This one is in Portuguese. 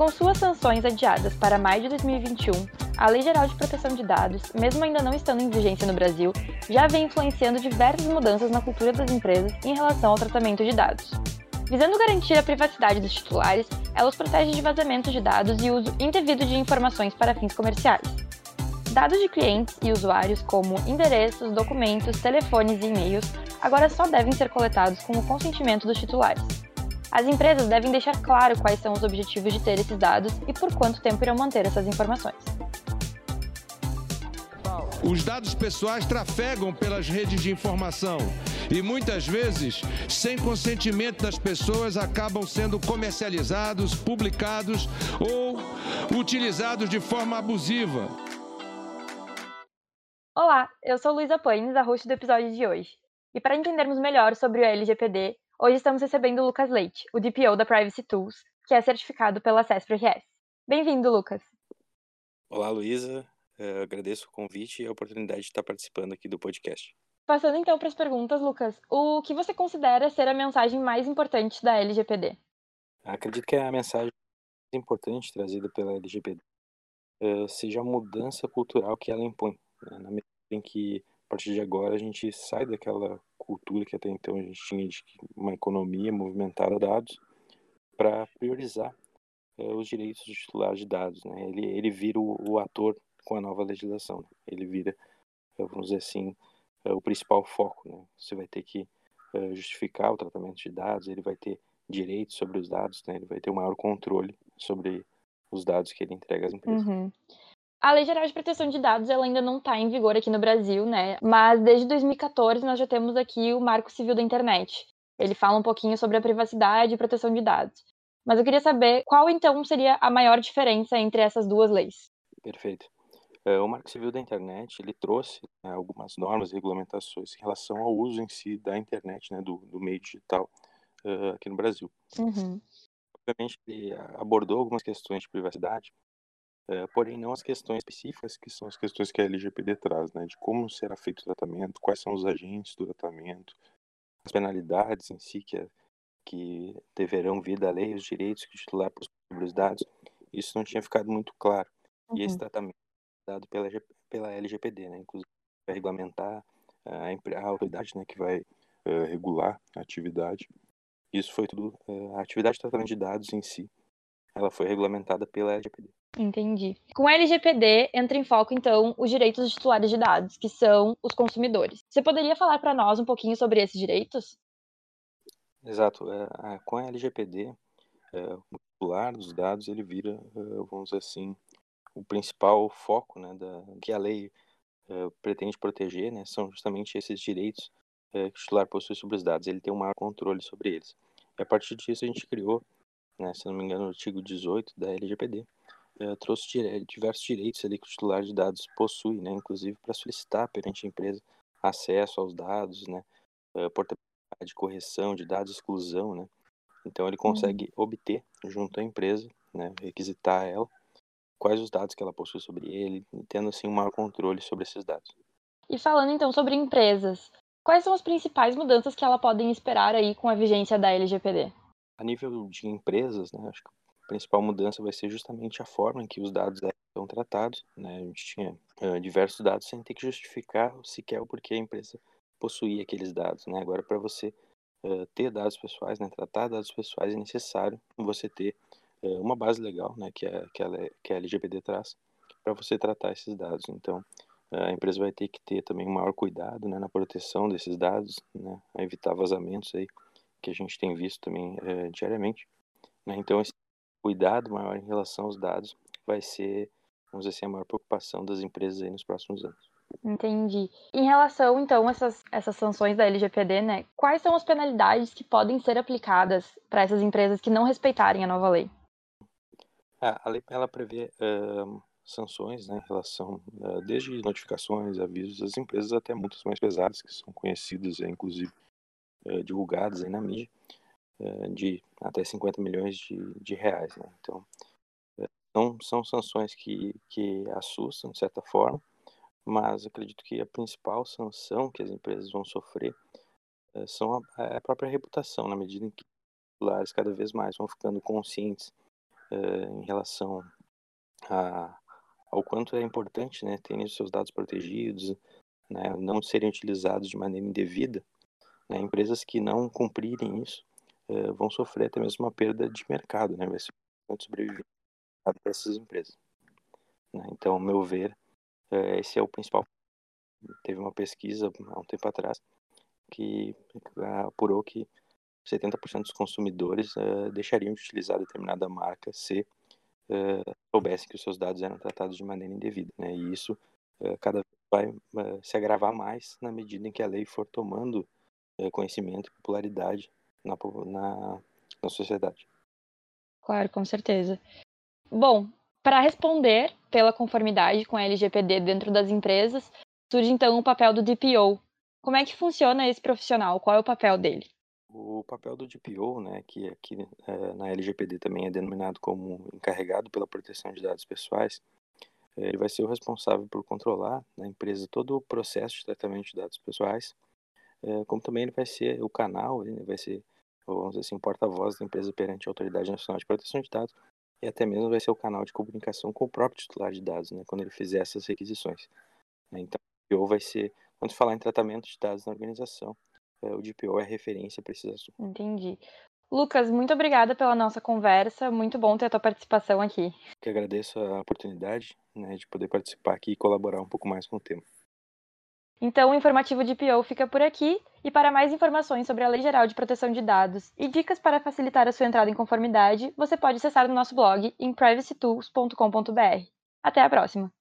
Com suas sanções adiadas para maio de 2021, a Lei Geral de Proteção de Dados, mesmo ainda não estando em vigência no Brasil, já vem influenciando diversas mudanças na cultura das empresas em relação ao tratamento de dados. Visando garantir a privacidade dos titulares, ela os protege de vazamento de dados e uso indevido de informações para fins comerciais. Dados de clientes e usuários, como endereços, documentos, telefones e e-mails, agora só devem ser coletados com o consentimento dos titulares. As empresas devem deixar claro quais são os objetivos de ter esses dados e por quanto tempo irão manter essas informações. Os dados pessoais trafegam pelas redes de informação e muitas vezes, sem consentimento das pessoas, acabam sendo comercializados, publicados ou utilizados de forma abusiva. Olá, eu sou Luísa Paines, a host do episódio de hoje. E para entendermos melhor sobre o LGPD, hoje estamos recebendo o Lucas Leite, o DPO da Privacy Tools, que é certificado pela CESP-RS. Bem-vindo, Lucas. Olá, Luísa. Uh, agradeço o convite e a oportunidade de estar participando aqui do podcast. Passando então para as perguntas, Lucas, o que você considera ser a mensagem mais importante da LGPD? Acredito que a mensagem mais importante trazida pela LGPD uh, seja a mudança cultural que ela impõe, né? na medida em que, partir de agora, a gente sai daquela cultura que até então a gente tinha de uma economia movimentada a dados para priorizar uh, os direitos dos titulares de dados. Né? Ele, ele vira o, o ator com a nova legislação. Né? Ele vira, eh, vamos dizer assim, eh, o principal foco. Né? Você vai ter que eh, justificar o tratamento de dados, ele vai ter direitos sobre os dados, né? ele vai ter um maior controle sobre os dados que ele entrega às empresas. Uhum. A Lei Geral de Proteção de Dados ela ainda não está em vigor aqui no Brasil, né? Mas desde 2014 nós já temos aqui o Marco Civil da Internet. Ele fala um pouquinho sobre a privacidade e proteção de dados. Mas eu queria saber qual então seria a maior diferença entre essas duas leis. Perfeito. É, o Marco Civil da Internet ele trouxe né, algumas normas e regulamentações em relação ao uso em si da internet, né, do, do meio digital uh, aqui no Brasil. Uhum. Obviamente, ele abordou algumas questões de privacidade, uh, porém não as questões específicas, que são as questões que a LGPD traz, né, de como será feito o tratamento, quais são os agentes do tratamento, as penalidades em si que, que deverão vir da lei, os direitos que o titular possui sobre os dados. Isso não tinha ficado muito claro. Uhum. E esse uhum. tratamento dado pela, pela LGPD, né? Inclusive, vai regulamentar a, a autoridade né, que vai uh, regular a atividade. Isso foi tudo, uh, a atividade de tratamento de dados em si, ela foi regulamentada pela LGPD. Entendi. Com a LGPD entra em foco, então, os direitos dos titulares de dados, que são os consumidores. Você poderia falar para nós um pouquinho sobre esses direitos? Exato. É, com a LGPD, é, o titular dos dados, ele vira, vamos dizer assim, o principal foco né, da, que a lei pretende proteger né, são justamente esses direitos que o titular possui sobre os dados. Ele tem um maior controle sobre eles. E a partir disso a gente criou, né, se não me engano, o artigo 18 da LGPD, uh, trouxe dire diversos direitos ali que o titular de dados possui, né, inclusive para solicitar perante a empresa acesso aos dados, né, portabilidade, correção de dados, exclusão, né. Então ele consegue uhum. obter junto à empresa, né, requisitar ela quais os dados que ela possui sobre ele, tendo assim um maior controle sobre esses dados. E falando então sobre empresas, quais são as principais mudanças que ela podem esperar aí com a vigência da LGPD? A nível de empresas, né, acho que a principal mudança vai ser justamente a forma em que os dados são tratados. Né? A gente tinha uh, diversos dados sem ter que justificar sequer o porquê a empresa possuía aqueles dados. Né? Agora, para você uh, ter dados pessoais, né, tratar dados pessoais, é necessário você ter é, uma base legal, né, que, é, que, ela é, que a LGPD traz, para você tratar esses dados. Então, a empresa vai ter que ter também um maior cuidado né, na proteção desses dados, né, a evitar vazamentos aí, que a gente tem visto também é, diariamente. Né? Então, esse cuidado maior em relação aos dados vai ser, vamos dizer assim, a maior preocupação das empresas aí nos próximos anos. Entendi. Em relação, então, a essas, essas sanções da LGPD, né, quais são as penalidades que podem ser aplicadas para essas empresas que não respeitarem a nova lei? É, a lei ela prevê uh, sanções né, em relação, uh, desde notificações, avisos às empresas até multas mais pesadas, que são conhecidas, inclusive uh, divulgadas aí na mídia, de até 50 milhões de, de reais. Né? Então, são, são sanções que, que assustam, de certa forma, mas acredito que a principal sanção que as empresas vão sofrer são a, a própria reputação, na medida em que os cada vez mais vão ficando conscientes em relação a, ao quanto é importante né, terem os seus dados protegidos, né, não serem utilizados de maneira indevida, né, empresas que não cumprirem isso uh, vão sofrer até mesmo uma perda de mercado, né, vai ser de sobreviver dessas empresas. Né? Então, ao meu ver, uh, esse é o principal. Teve uma pesquisa há um tempo atrás que apurou que 70% dos consumidores uh, deixariam de utilizar determinada marca se uh, soubessem que os seus dados eram tratados de maneira indevida. Né? E isso uh, cada vez vai se agravar mais na medida em que a lei for tomando conhecimento e popularidade na, na, na sociedade. Claro, com certeza. Bom, para responder pela conformidade com a LGPD dentro das empresas, surge então o papel do DPO. Como é que funciona esse profissional? Qual é o papel dele? O papel do DPO, né, que aqui é, na LGPD também é denominado como encarregado pela proteção de dados pessoais, é, ele vai ser o responsável por controlar na empresa todo o processo de tratamento de dados pessoais, é, como também ele vai ser o canal, ele vai ser, vamos dizer assim, porta-voz da empresa perante a Autoridade Nacional de Proteção de Dados e até mesmo vai ser o canal de comunicação com o próprio titular de dados, né, quando ele fizer essas requisições. Então, o DPO vai ser, quando falar em tratamento de dados na organização, é, o DPO é referência para esses assuntos. Entendi. Lucas, muito obrigada pela nossa conversa. Muito bom ter a tua participação aqui. Que agradeço a oportunidade né, de poder participar aqui e colaborar um pouco mais com o tema. Então, o informativo de PO fica por aqui. E para mais informações sobre a Lei Geral de Proteção de Dados e dicas para facilitar a sua entrada em conformidade, você pode acessar no nosso blog em privacytools.com.br. Até a próxima!